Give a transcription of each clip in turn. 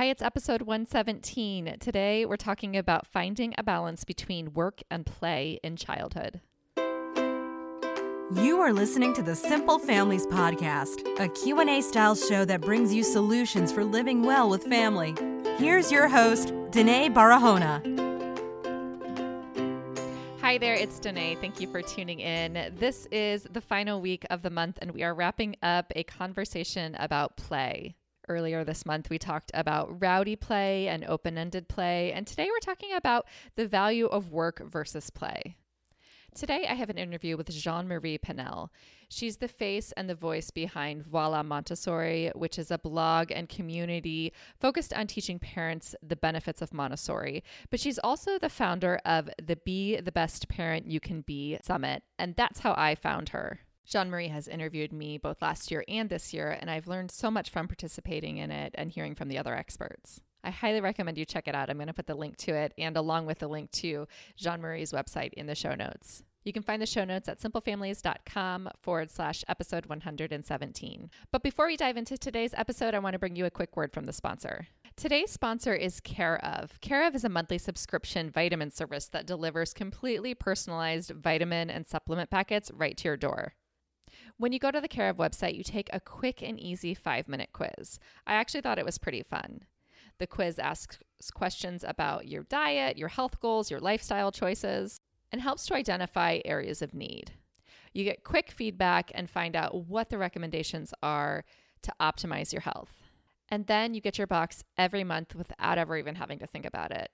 Hi, it's episode 117. Today we're talking about finding a balance between work and play in childhood. You are listening to the Simple Families podcast, a Q&A style show that brings you solutions for living well with family. Here's your host, Denaye Barahona. Hi there, it's Denaye. Thank you for tuning in. This is the final week of the month, and we are wrapping up a conversation about play. Earlier this month, we talked about rowdy play and open ended play, and today we're talking about the value of work versus play. Today, I have an interview with Jean Marie Pinel. She's the face and the voice behind Voila Montessori, which is a blog and community focused on teaching parents the benefits of Montessori. But she's also the founder of the Be the Best Parent You Can Be Summit, and that's how I found her. Jean Marie has interviewed me both last year and this year, and I've learned so much from participating in it and hearing from the other experts. I highly recommend you check it out. I'm going to put the link to it and along with the link to Jean Marie's website in the show notes. You can find the show notes at simplefamilies.com forward slash episode 117. But before we dive into today's episode, I want to bring you a quick word from the sponsor. Today's sponsor is Care of. Care of is a monthly subscription vitamin service that delivers completely personalized vitamin and supplement packets right to your door. When you go to the Care of website, you take a quick and easy five minute quiz. I actually thought it was pretty fun. The quiz asks questions about your diet, your health goals, your lifestyle choices, and helps to identify areas of need. You get quick feedback and find out what the recommendations are to optimize your health. And then you get your box every month without ever even having to think about it.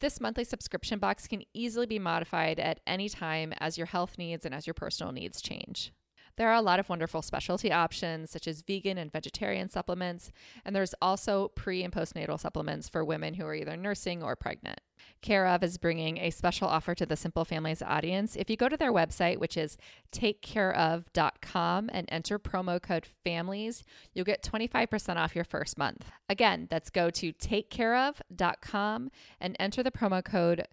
This monthly subscription box can easily be modified at any time as your health needs and as your personal needs change. There are a lot of wonderful specialty options, such as vegan and vegetarian supplements, and there's also pre and postnatal supplements for women who are either nursing or pregnant. Care of is bringing a special offer to the Simple Families audience. If you go to their website, which is takecareof.com, and enter promo code FAMILIES, you'll get 25% off your first month. Again, that's go to takecareof.com and enter the promo code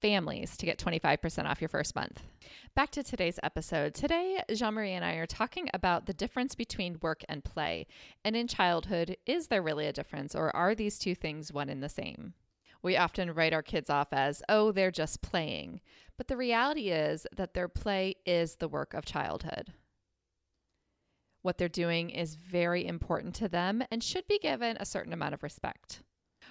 families to get 25% off your first month. Back to today's episode. Today, Jean Marie and I are talking about the difference between work and play. And in childhood, is there really a difference, or are these two things one and the same? We often write our kids off as, oh, they're just playing. But the reality is that their play is the work of childhood. What they're doing is very important to them and should be given a certain amount of respect.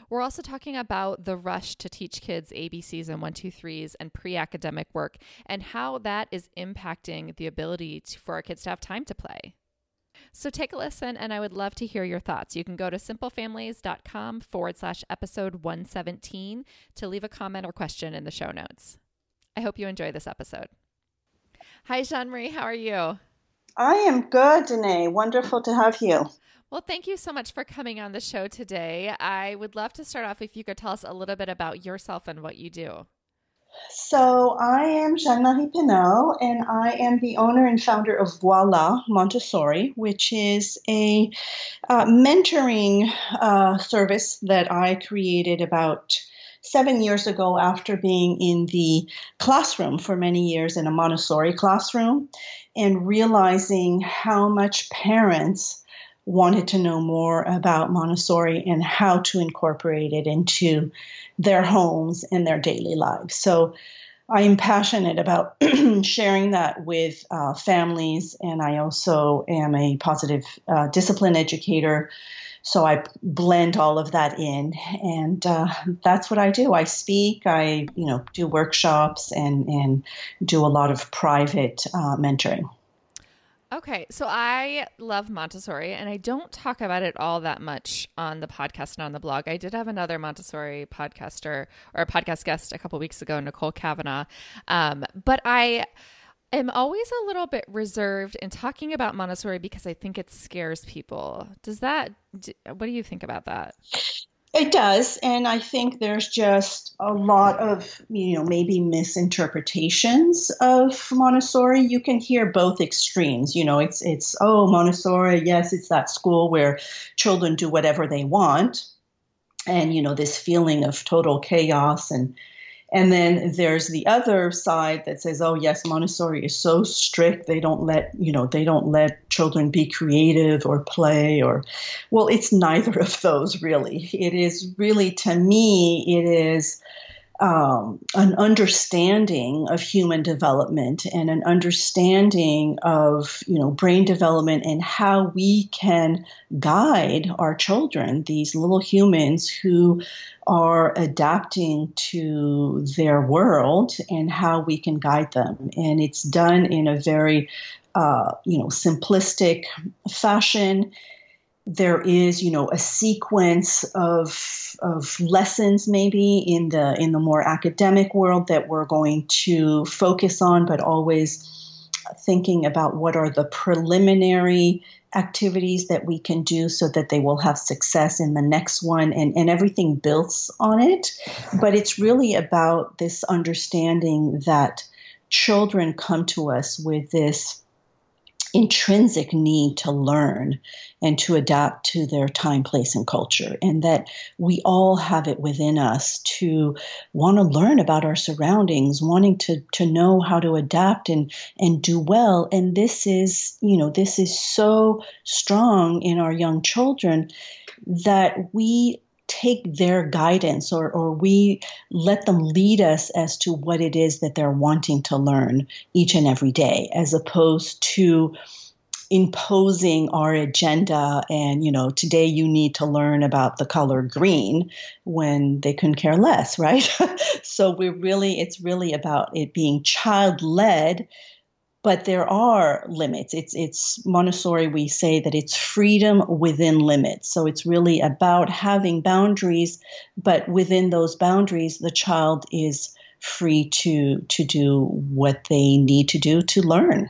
We're also talking about the rush to teach kids ABCs and one, two, threes and pre academic work and how that is impacting the ability to, for our kids to have time to play. So take a listen, and I would love to hear your thoughts. You can go to simplefamilies.com forward slash episode 117 to leave a comment or question in the show notes. I hope you enjoy this episode. Hi, Jean Marie. How are you? I am good, Denaye. Wonderful to have you. Well, thank you so much for coming on the show today. I would love to start off if you could tell us a little bit about yourself and what you do. So, I am Jean Marie Pinel, and I am the owner and founder of Voila Montessori, which is a uh, mentoring uh, service that I created about seven years ago after being in the classroom for many years in a Montessori classroom and realizing how much parents wanted to know more about Montessori and how to incorporate it into their homes and their daily lives. So I am passionate about sharing that with uh, families, and I also am a positive uh, discipline educator. So I blend all of that in, and uh, that's what I do. I speak, I you know do workshops, and and do a lot of private uh, mentoring. Okay, so I love Montessori, and I don't talk about it all that much on the podcast and on the blog. I did have another Montessori podcaster or a podcast guest a couple weeks ago, Nicole Kavanaugh, um, but I am always a little bit reserved in talking about Montessori because I think it scares people. Does that? What do you think about that? It does, and I think there's just a lot of you know maybe misinterpretations of Montessori. You can hear both extremes. You know, it's it's oh Montessori, yes, it's that school where children do whatever they want, and you know this feeling of total chaos and And then there's the other side that says, oh yes, Montessori is so strict. They don't let, you know, they don't let children be creative or play or well, it's neither of those really. It is really to me, it is um, an understanding of human development and an understanding of you know brain development and how we can guide our children these little humans who are adapting to their world and how we can guide them. And it's done in a very uh, you know simplistic fashion there is you know a sequence of of lessons maybe in the in the more academic world that we're going to focus on but always thinking about what are the preliminary activities that we can do so that they will have success in the next one and, and everything builds on it. But it's really about this understanding that children come to us with this intrinsic need to learn and to adapt to their time, place, and culture. And that we all have it within us to want to learn about our surroundings, wanting to, to know how to adapt and, and do well. And this is, you know, this is so strong in our young children that we take their guidance or, or we let them lead us as to what it is that they're wanting to learn each and every day, as opposed to imposing our agenda and you know today you need to learn about the color green when they couldn't care less right? So we're really it's really about it being child led but there are limits. It's it's Montessori. We say that it's freedom within limits. So it's really about having boundaries, but within those boundaries, the child is free to to do what they need to do to learn.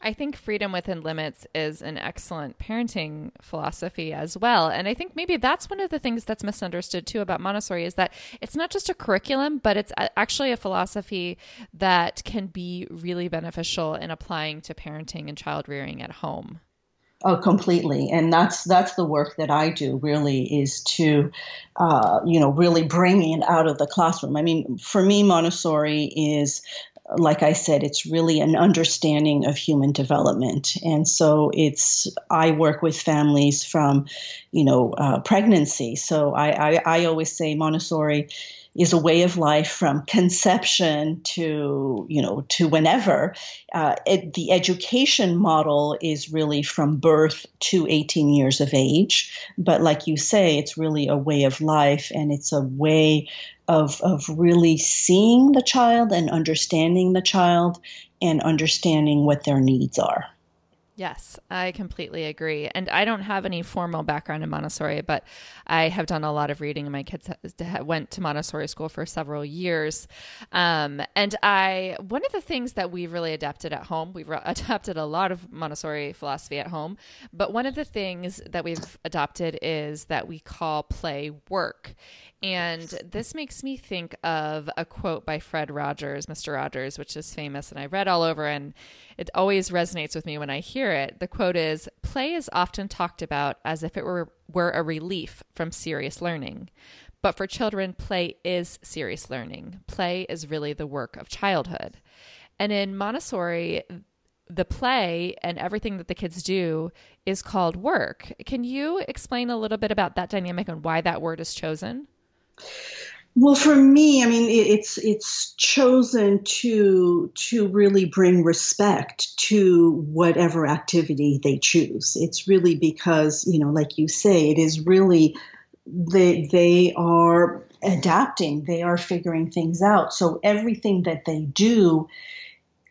I think freedom within limits is an excellent parenting philosophy as well. And I think maybe that's one of the things that's misunderstood too about Montessori is that it's not just a curriculum, but it's actually a philosophy that can be really beneficial in applying to parenting and child rearing at home. Oh, completely, and that's that's the work that I do. Really, is to, uh, you know, really bring it out of the classroom. I mean, for me, Montessori is like I said, it's really an understanding of human development. And so it's, I work with families from, you know, uh, pregnancy. So I, I, I always say Montessori is a way of life from conception to you know to whenever uh, it, the education model is really from birth to 18 years of age but like you say it's really a way of life and it's a way of, of really seeing the child and understanding the child and understanding what their needs are. Yes, I completely agree. And I don't have any formal background in Montessori, but I have done a lot of reading, and my kids went to Montessori school for several years. Um, and I, one of the things that we've really adapted at home, we've adapted a lot of Montessori philosophy at home, but one of the things that we've adopted is that we call play work. And this makes me think of a quote by Fred Rogers, Mr. Rogers, which is famous and I read all over and it always resonates with me when I hear it. The quote is Play is often talked about as if it were, were a relief from serious learning. But for children, play is serious learning. Play is really the work of childhood. And in Montessori, the play and everything that the kids do is called work. Can you explain a little bit about that dynamic and why that word is chosen? Well, for me, I mean, it's it's chosen to to really bring respect to whatever activity they choose. It's really because you know, like you say, it is really they they are adapting. They are figuring things out. So everything that they do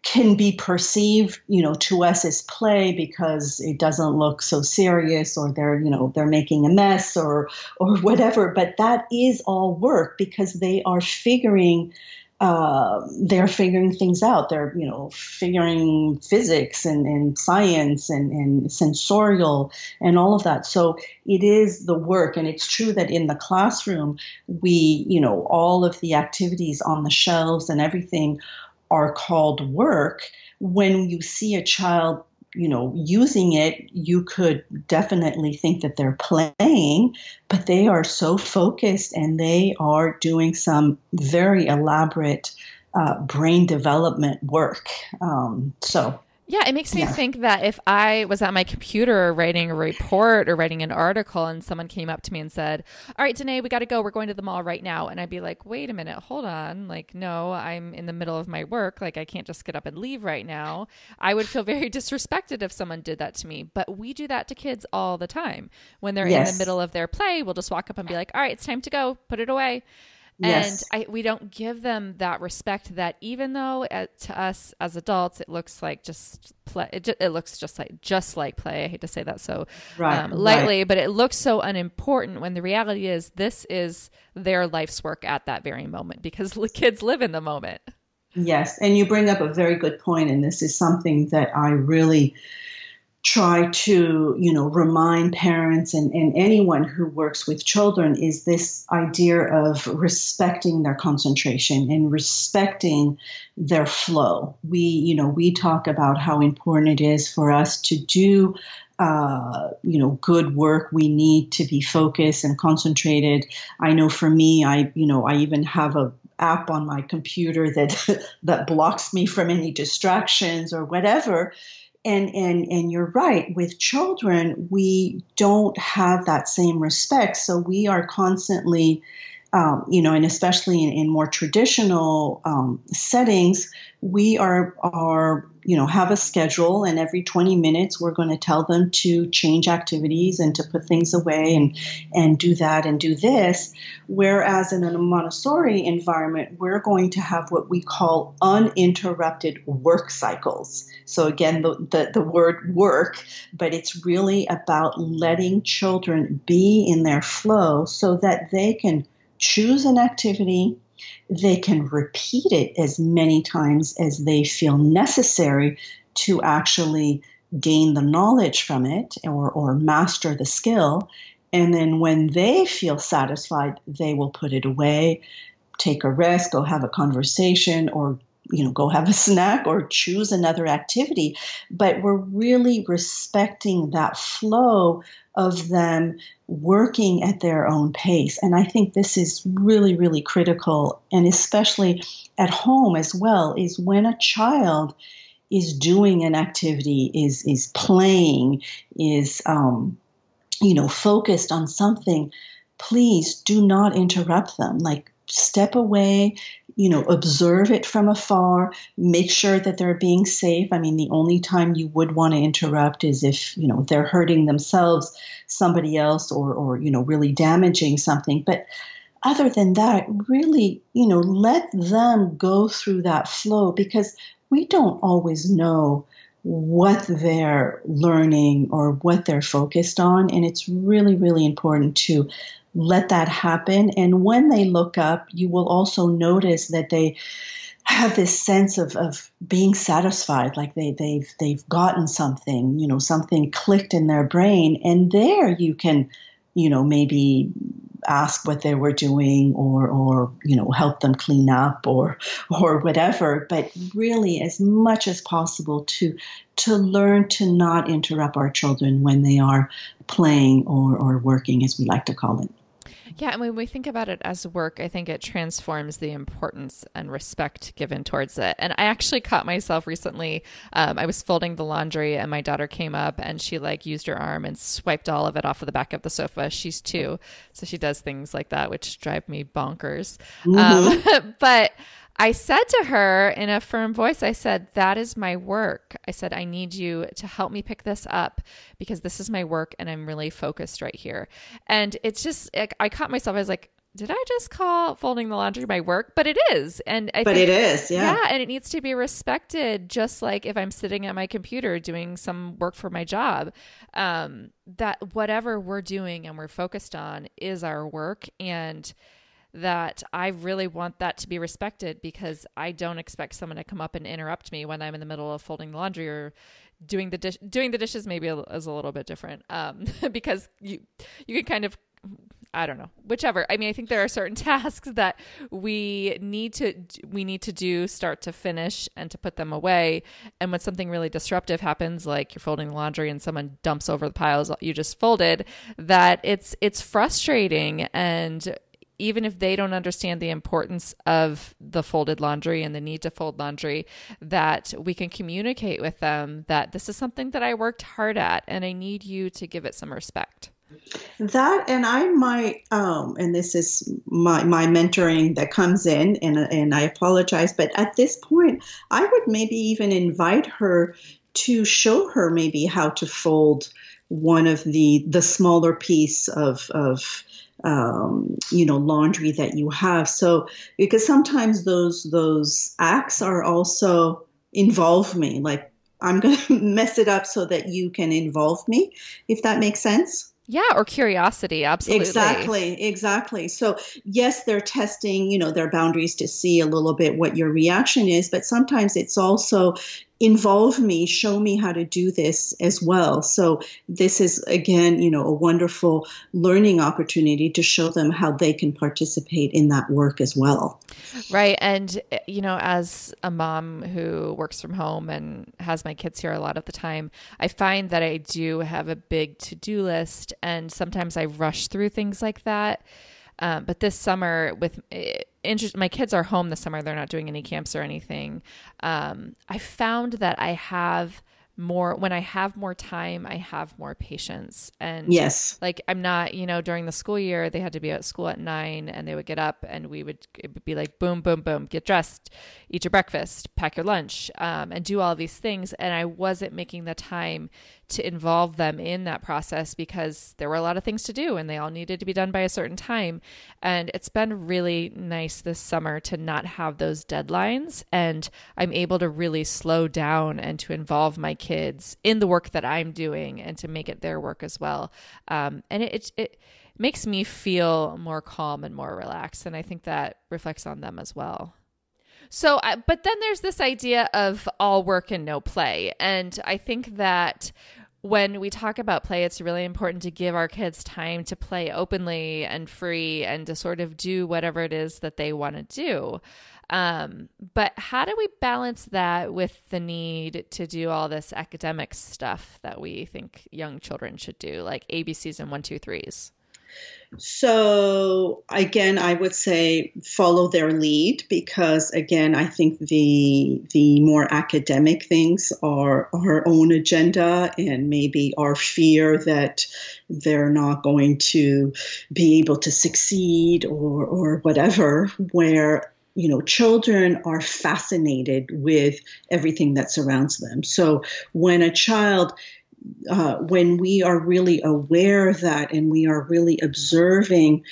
can be perceived, you know, to us as play because it doesn't look so serious or they're, you know, they're making a mess or or whatever. But that is all work because they are figuring uh, they're figuring things out. They're, you know, figuring physics and, and science and, and sensorial and all of that. So it is the work. And it's true that in the classroom, we, you know, all of the activities on the shelves and everything are called work when you see a child you know, using it, you could definitely think that they're playing, but they are so focused and they are doing some very elaborate uh, brain development work. Um, so yeah, it makes me yeah. think that if I was at my computer writing a report or writing an article and someone came up to me and said, All right, Denaye, we got to go. We're going to the mall right now. And I'd be like, Wait a minute, hold on. Like, no, I'm in the middle of my work. Like, I can't just get up and leave right now. I would feel very disrespected if someone did that to me. But we do that to kids all the time. When they're yes. in the middle of their play, we'll just walk up and be like, All right, it's time to go. Put it away. Yes. And I, we don't give them that respect that even though uh, to us as adults it looks like just play it, it, looks just like just like play i hate to say that so right, um, lightly right. but it looks so unimportant when the reality is this is their life's work at that very moment because kids live in the moment yes and you bring up a very good point and this is something that i really try to you know remind parents and, and anyone who works with children is this idea of respecting their concentration and respecting their flow. We you know we talk about how important it is for us to do uh, you know good work. We need to be focused and concentrated. I know for me i you know i even have a app on my computer that that blocks me from any distractions or whatever and and and you're right. With children we don't have that same respect. So we are constantly um, you know and especially in, in more traditional um, settings we are are you know have a schedule and every 20 minutes we're going to tell them to change activities and to put things away and and do that and do this. Whereas in a montessori environment we're going to have what we call uninterrupted work cycles. So again the, the, the word work but it's really about letting children be in their flow so that they can choose an activity they can repeat it as many times as they feel necessary to actually gain the knowledge from it or, or master the skill. And then when they feel satisfied, they will put it away, take a rest, go have a conversation, or you know, go have a snack or choose another activity. But we're really respecting that flow of them working at their own pace. And I think this is really, really critical, and especially at home as well, is when a child is doing an activity, is is playing, is um, you know, focused on something, please do not interrupt them. Like step away, you know, observe it from afar, make sure that they're being safe. I mean, the only time you would want to interrupt is if, you know, they're hurting themselves, somebody else, or, or you know, really damaging something. But other than that, really, you know, let them go through that flow because we don't always know what they're learning or what they're focused on. And it's really, really important to let that happen. And when they look up, you will also notice that they have this sense of, of being satisfied, like they, they've they've gotten something, you know, something clicked in their brain. And there you can, you know, maybe ask what they were doing or or you know help them clean up or or whatever. But really as much as possible to to learn to not interrupt our children when they are playing or or working as we like to call it yeah, and when we think about it as work, I think it transforms the importance and respect given towards it. And I actually caught myself recently. Um, I was folding the laundry, and my daughter came up and she like used her arm and swiped all of it off of the back of the sofa. She's two, so she does things like that, which drive me bonkers. Mm-hmm. Um, but I said to her in a firm voice, I said, That is my work. I said, I need you to help me pick this up because this is my work and I'm really focused right here. And it's just, like, I caught myself, I was like, did I just call folding the laundry my work? But it is. And I but think, it is, yeah. Yeah. And it needs to be respected, just like if I'm sitting at my computer doing some work for my job. Um, that whatever we're doing and we're focused on is our work. And that I really want that to be respected because I don't expect someone to come up and interrupt me when I'm in the middle of folding the laundry or doing the dish doing the dishes maybe is a little bit different um, because you you can kind of I don't know, whichever. I mean, I think there are certain tasks that we need to we need to do start to finish and to put them away. And when something really disruptive happens, like you're folding the laundry and someone dumps over the piles you just folded, that it's it's frustrating and even if they don't understand the importance of the folded laundry and the need to fold laundry, that we can communicate with them that this is something that I worked hard at and I need you to give it some respect. That and I might, um, and this is my my mentoring that comes in, and and I apologize, but at this point, I would maybe even invite her to show her maybe how to fold one of the the smaller piece of of um, you know laundry that you have. So because sometimes those those acts are also involve me, like I'm going to mess it up so that you can involve me, if that makes sense. Yeah, or curiosity, absolutely. Exactly, exactly. So, yes, they're testing, you know, their boundaries to see a little bit what your reaction is, but sometimes it's also involve me, show me how to do this as well. So this is again, you know, a wonderful learning opportunity to show them how they can participate in that work as well. Right. And you know, as a mom who works from home and has my kids here a lot of the time, I find that I do have a big to-do list and sometimes I rush through things like that. Um, but this summer, with eh, interest, my kids are home this summer. They're not doing any camps or anything. Um, I found that I have more when I have more time, I have more patience. And yes, like I'm not, you know, during the school year, they had to be at school at nine and they would get up and we would, it would be like, boom, boom, boom, get dressed, eat your breakfast, pack your lunch, um, and do all these things. And I wasn't making the time to involve them in that process because there were a lot of things to do and they all needed to be done by a certain time. And it's been really nice this summer to not have those deadlines. And I'm able to really slow down and to involve my kids in the work that I'm doing and to make it their work as well. Um, and it, it, it makes me feel more calm and more relaxed. And I think that reflects on them as well. So, but then there's this idea of all work and no play. And I think that when we talk about play, it's really important to give our kids time to play openly and free and to sort of do whatever it is that they want to do. Um, but how do we balance that with the need to do all this academic stuff that we think young children should do, like ABCs and one, two, threes? So again, I would say follow their lead because again, I think the the more academic things are our own agenda and maybe our fear that they're not going to be able to succeed or or whatever. Where you know, children are fascinated with everything that surrounds them. So when a child uh, when we are really aware of that and we are really observing,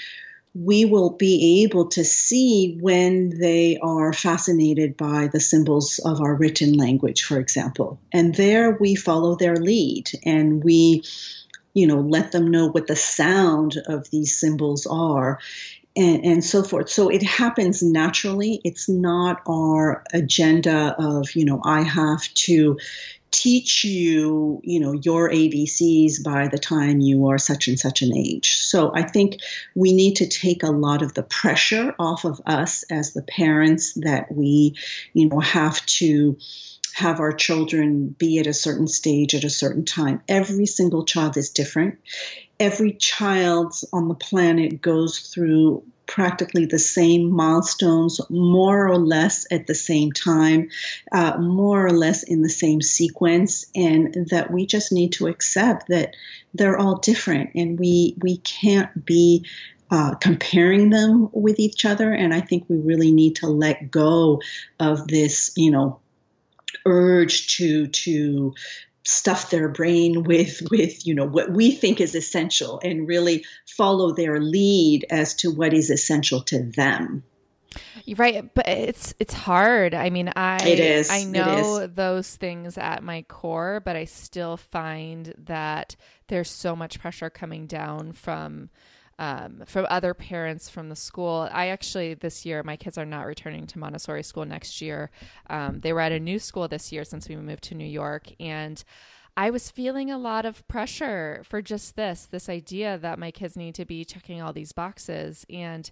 we will be able to see when they are fascinated by the symbols of our written language, for example. And there we follow their lead and we, you know, let them know what the sound of these symbols are. And, and, so forth. So it happens naturally. It's not our agenda of, you know, I have to teach you, you know, your ABCs by the time you are such and such an age. So I think we need to take a lot of the pressure off of us as the parents that we, you know, have to have our children be at a certain stage at a certain time. Every single child is different. Every child on the planet goes through practically the same milestones, more or less at the same time, uh, more or less in the same sequence, and that we just need to accept that they're all different, and we we can't be uh, comparing them with each other. And I think we really need to let go of this, you know, urge to to stuff their brain with with you know what we think is essential and really follow their lead as to what is essential to them. Right but it's it's hard. I mean i it is. I know those things at my core but i still find that there's so much pressure coming down from um, from other parents from the school. I actually, this year, my kids are not returning to Montessori school next year. Um, they were at a new school this year since we moved to New York. And I was feeling a lot of pressure for just this, this idea that my kids need to be checking all these boxes. And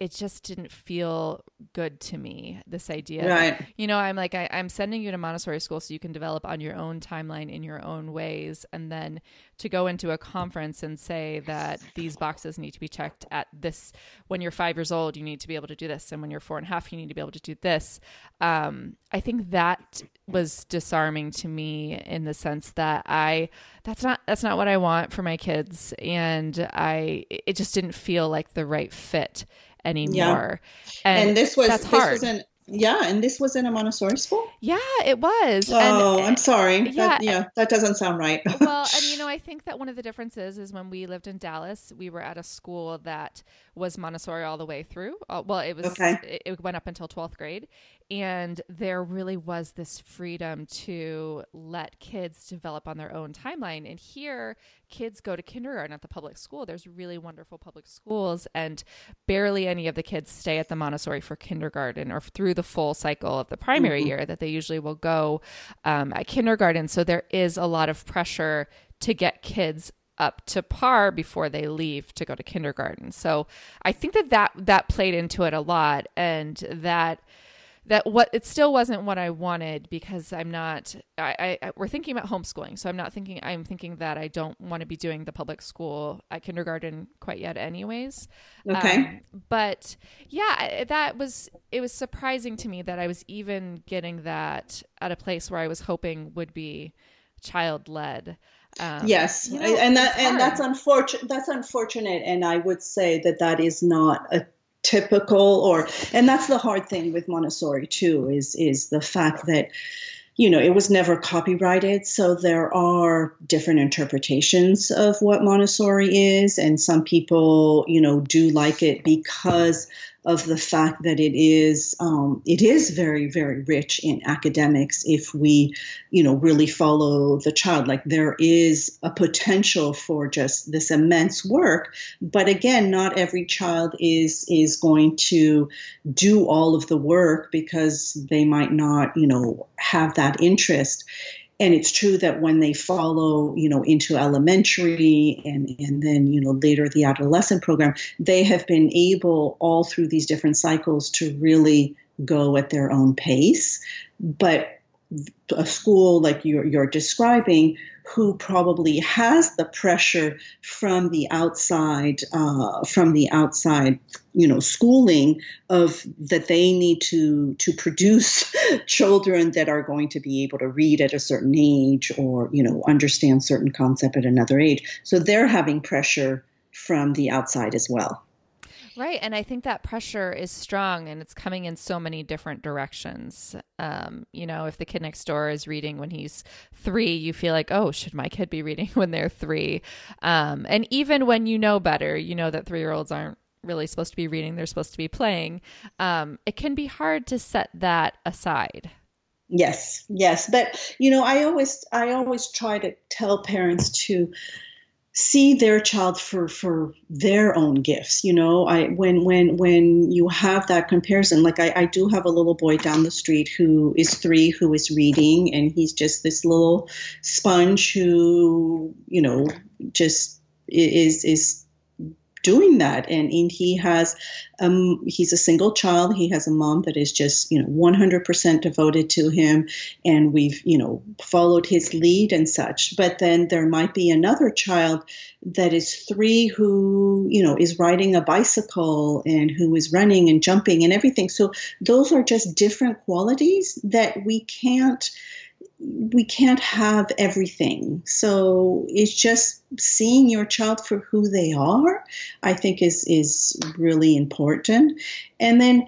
it just didn't feel good to me this idea. Right. That, you know i'm like I, i'm sending you to montessori school so you can develop on your own timeline in your own ways and then to go into a conference and say that these boxes need to be checked at this when you're five years old you need to be able to do this and when you're four and a half you need to be able to do this. Um, i think that was disarming to me in the sense that i that's not that's not what i want for my kids. And i it just didn't feel like the right fit anymore. Yeah. And, and, this was that's this hard. Was an, yeah, and this was in a Montessori school. Yeah, it was. Oh, and, I'm sorry. Yeah, that, yeah, that doesn't sound right. well, and you know, I think that one of the differences is when we lived in Dallas, we were at a school that was Montessori all the way through. Uh, well, it was. Okay. It, it went up until 12th grade, and there really was this freedom to let kids develop on their own timeline. And here, kids go to kindergarten at the public school. There's really wonderful public schools, and barely any of the kids stay at the Montessori for kindergarten or through the full cycle of the primary mm-hmm. year that they usually will go um, at kindergarten. So there is a lot of pressure to get kids up to par before they leave to go to kindergarten. So I think that that, that played into it a lot, and that that what it still wasn't what I wanted because I'm not I, I, we're thinking about homeschooling. So I'm not thinking I'm thinking that I don't want to be doing the public school at kindergarten quite yet anyways. Okay. Um, but yeah that was it was surprising to me that I was even getting that at a place where I was hoping would be child led um, yes you know, and that and that's unfortunate that's unfortunate and I would say that that is not a typical or and that's the hard thing with montessori too is is the fact that you know it was never copyrighted so there are different interpretations of what montessori is and some people you know do like it because of the fact that it is um, it is very very rich in academics if we you know really follow the child. Like there is a potential for just this immense work but again not every child is is going to do all of the work because they might not you know have that interest and it's true that when they follow you know into elementary and and then you know later the adolescent program they have been able all through these different cycles to really go at their own pace. But a school like you're, you're describing who probably has the pressure from the outside uh, from the outside you know schooling of that they need to to produce children that are going to be able to read at a certain age or you know understand certain concept at another age. So they're having pressure from the outside as well Right. And I think that pressure is strong and it's coming in so many different directions. Um, you know, if the kid next door is reading when he's three, you feel like, oh, should my kid be reading when they're three? Um, and even when you know better, you know that three year olds aren't really supposed to be reading, they're supposed to be playing. Um, it can be hard to set that aside. Yes, yes. But, you know, I always, I always try to tell parents to, see their child for for their own gifts you know? I when when when you have that comparison like I, I do have a little boy down the street who is three who is reading and he's just this little sponge who you know just is is doing that. And, and he has um, he's a single child. He has a mom that is just you know 100% devoted to him. And we've you know followed his lead and such. But then there might be another child that is three who you know is riding a bicycle and who is running and jumping and everything. So those are just different qualities that we can't we can't have everything. So it's just seeing your child for who they are, I think is is really important. And then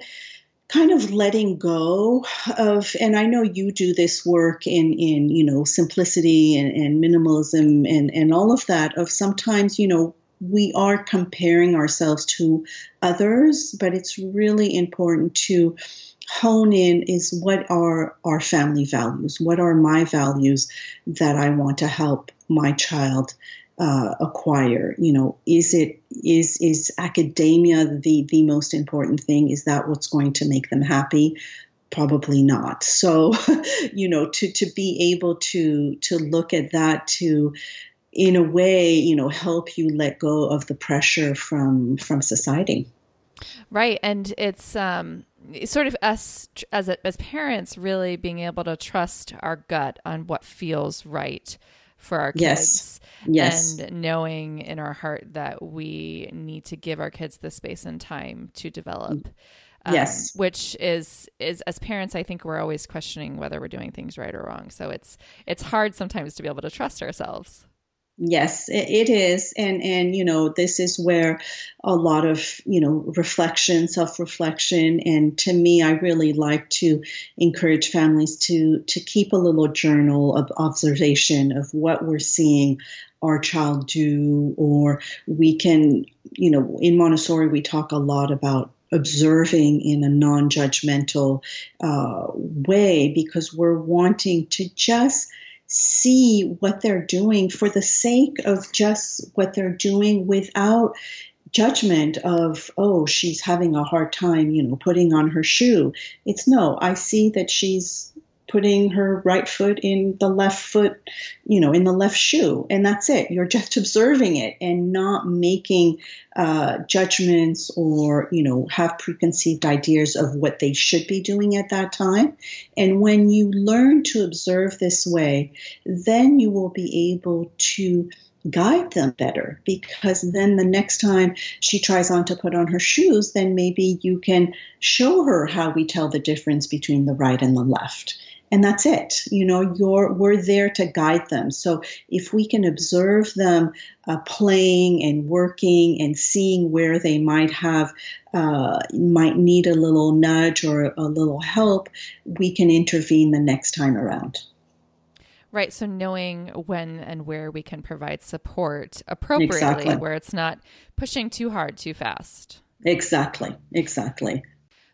kind of letting go of and I know you do this work in in you know simplicity and, and minimalism and, and all of that of sometimes, you know, we are comparing ourselves to others, but it's really important to hone in is what are our family values? What are my values that I want to help my child uh, acquire? You know, is it is is academia the the most important thing? Is that what's going to make them happy? probably not. So, you know, to, to be able to to look at that to in a way, you know, help you let go of the pressure from from society. Right, and it's um sort of us as a, as parents really being able to trust our gut on what feels right for our kids. Yes. Yes. And knowing in our heart that we need to give our kids the space and time to develop. Um, yes. Which is is as parents, I think we're always questioning whether we're doing things right or wrong. So it's it's hard sometimes to be able to trust ourselves. Yes, it is, and and you know this is where a lot of you know reflection, self reflection, and to me, I really like to encourage families to to keep a little journal of observation of what we're seeing our child do, or we can you know in Montessori we talk a lot about observing in a non judgmental uh, way because we're wanting to just see what they're doing for the sake of just what they're doing without judgment of oh she's having a hard time you know putting on her shoe. It's no i see that she's putting her right foot in the left foot, you know, in the left shoe. And that's it. You're just observing it and not making uh, judgments or, you know, have preconceived ideas of what they should be doing at that time. And when you learn to observe this way, then you will be able to guide them better because then the next time she tries on to put on her shoes, then maybe you can show her how we tell the difference between the right and the left and that's it you know you're we're there to guide them so if we can observe them uh, playing and working and seeing where they might have uh, might need a little nudge or a little help we can intervene the next time around Right. So knowing when and where we can provide support appropriately, exactly. where it's not pushing too hard too fast. Exactly. Exactly.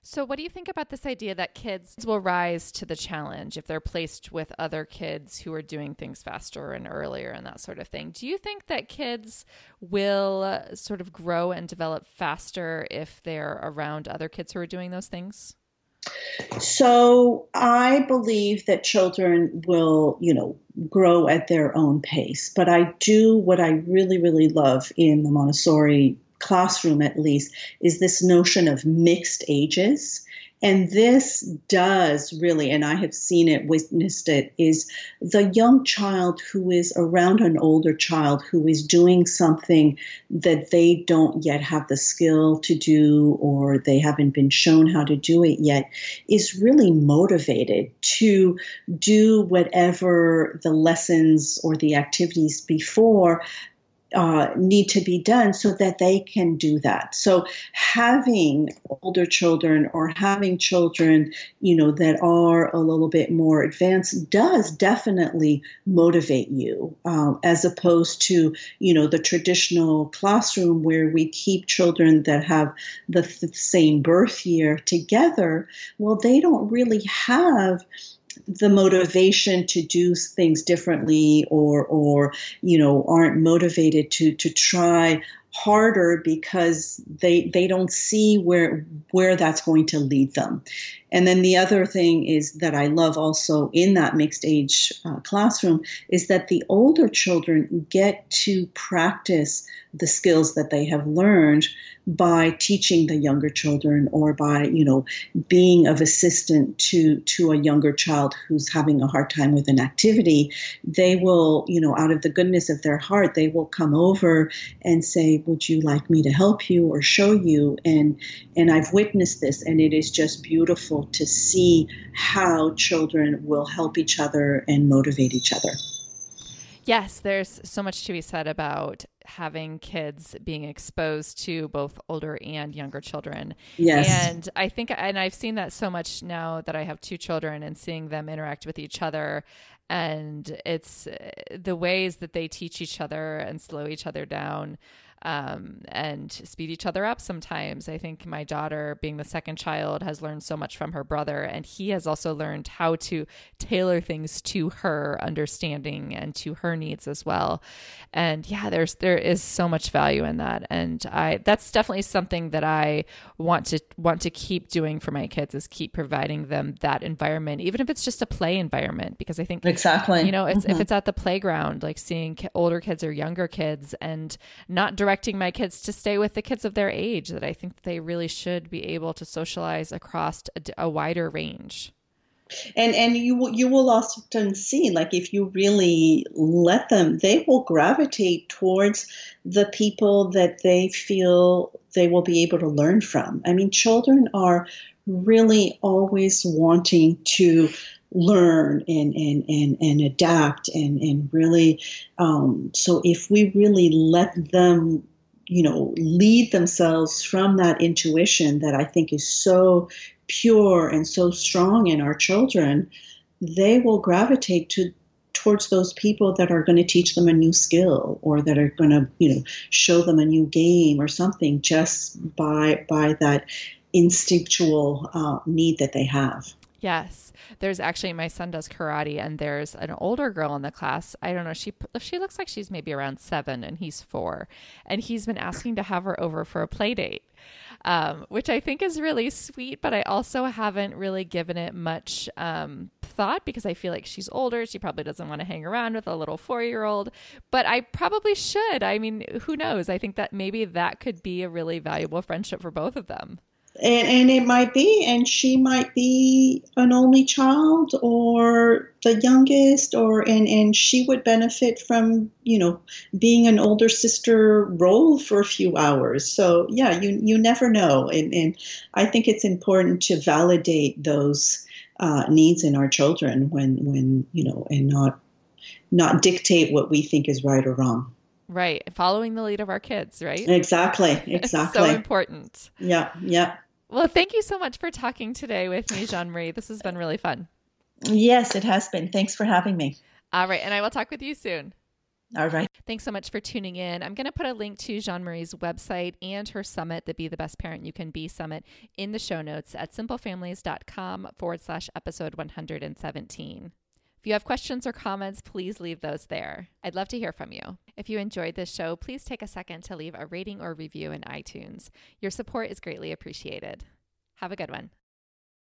So, what do you think about this idea that kids will rise to the challenge if they're placed with other kids who are doing things faster and earlier and that sort of thing? Do you think that kids will sort of grow and develop faster if they're around other kids who are doing those things? So I believe that children will, you know, grow at their own pace. But I do what I really, really love in the Montessori classroom at least is this notion of mixed ages. And this does really, and I have seen it, witnessed it, is the young child who is around an older child who is doing something that they don't yet have the skill to do or they haven't been shown how to do it yet is really motivated to do whatever the lessons or the activities before uh, need to be done so that they can do that. So having older children or having children, you know, that are a little bit more advanced does definitely motivate you, um, as opposed to, you know, the traditional classroom where we keep children that have the th- same birth year together. Well, they don't really have the motivation to do things differently or or you know aren't motivated to to try harder because they they don't see where where that's going to lead them. And then the other thing is that I love also in that mixed age uh, classroom is that the older children get to practice the skills that they have learned by teaching the younger children or by you know being of assistant to to a younger child who's having a hard time with an activity they will you know out of the goodness of their heart they will come over and say would you like me to help you or show you? And and I've witnessed this and it is just beautiful to see how children will help each other and motivate each other. Yes, there's so much to be said about having kids being exposed to both older and younger children. Yes. And I think, and I've seen that so much now that I have two children and seeing them interact with each other. And it's the ways that they teach each other and slow each other down um, and speed each other up sometimes. I think my daughter, being the second child, has learned so much from her brother, and he has also learned how to tailor things to her understanding and to her needs as well. And yeah, there's there there is so much value in that. And i that's definitely something that i want to want to keep doing for my kids is keep providing them that environment even if it's just a play environment because i think exactly. you know it's mm-hmm. if it's at the playground like seeing ki- older kids or younger kids and not directing my kids to stay with the kids of their age that i think they really should be able to socialize across a, a wider range and and you you will often see like if you really let them they will gravitate towards the people that they feel they will be able to learn from. I mean children are really always wanting to learn and and and, and adapt and and really um, so if we really let them you know lead themselves from that intuition that i think is so pure and so strong in our children, they will gravitate to towards those people that are going to teach them a new skill or that are going to you know show them a new game or something just by by that instinctual uh, need that they have yes there's actually my son does karate and there's an older girl in the class i don't know she she looks like she's maybe around seven and he's four and he's been asking to have her over for a play date um, which I think is really sweet, but I also haven't really given it much um, thought because I feel like she's older. She probably doesn't want to hang around with a little four year old, but I probably should. I mean, who knows? I think that maybe that could be a really valuable friendship for both of them and, and it might be, and she might be an only child or the youngest, or and and she would benefit from you know being an older sister role for a few hours. So yeah, you you never know, and and I think it's important to validate those uh, needs in our children when when you know and not not dictate what we think is right or wrong. Right. Following the lead of our kids, right? Exactly. Exactly. so important. Yeah. Yeah. Well, thank you so much for talking today with me, Jean Marie. This has been really fun. Yes, it has been. Thanks for having me. All right. And I will talk with you soon. All right. Thanks so much for tuning in. I'm going to put a link to Jean Marie's website and her summit, the Be the Best Parent You Can Be summit, in the show notes at simplefamilies.com forward slash episode 117. If you have questions or comments, please leave those there. I'd love to hear from you. If you enjoyed this show, please take a second to leave a rating or review in iTunes. Your support is greatly appreciated. Have a good one.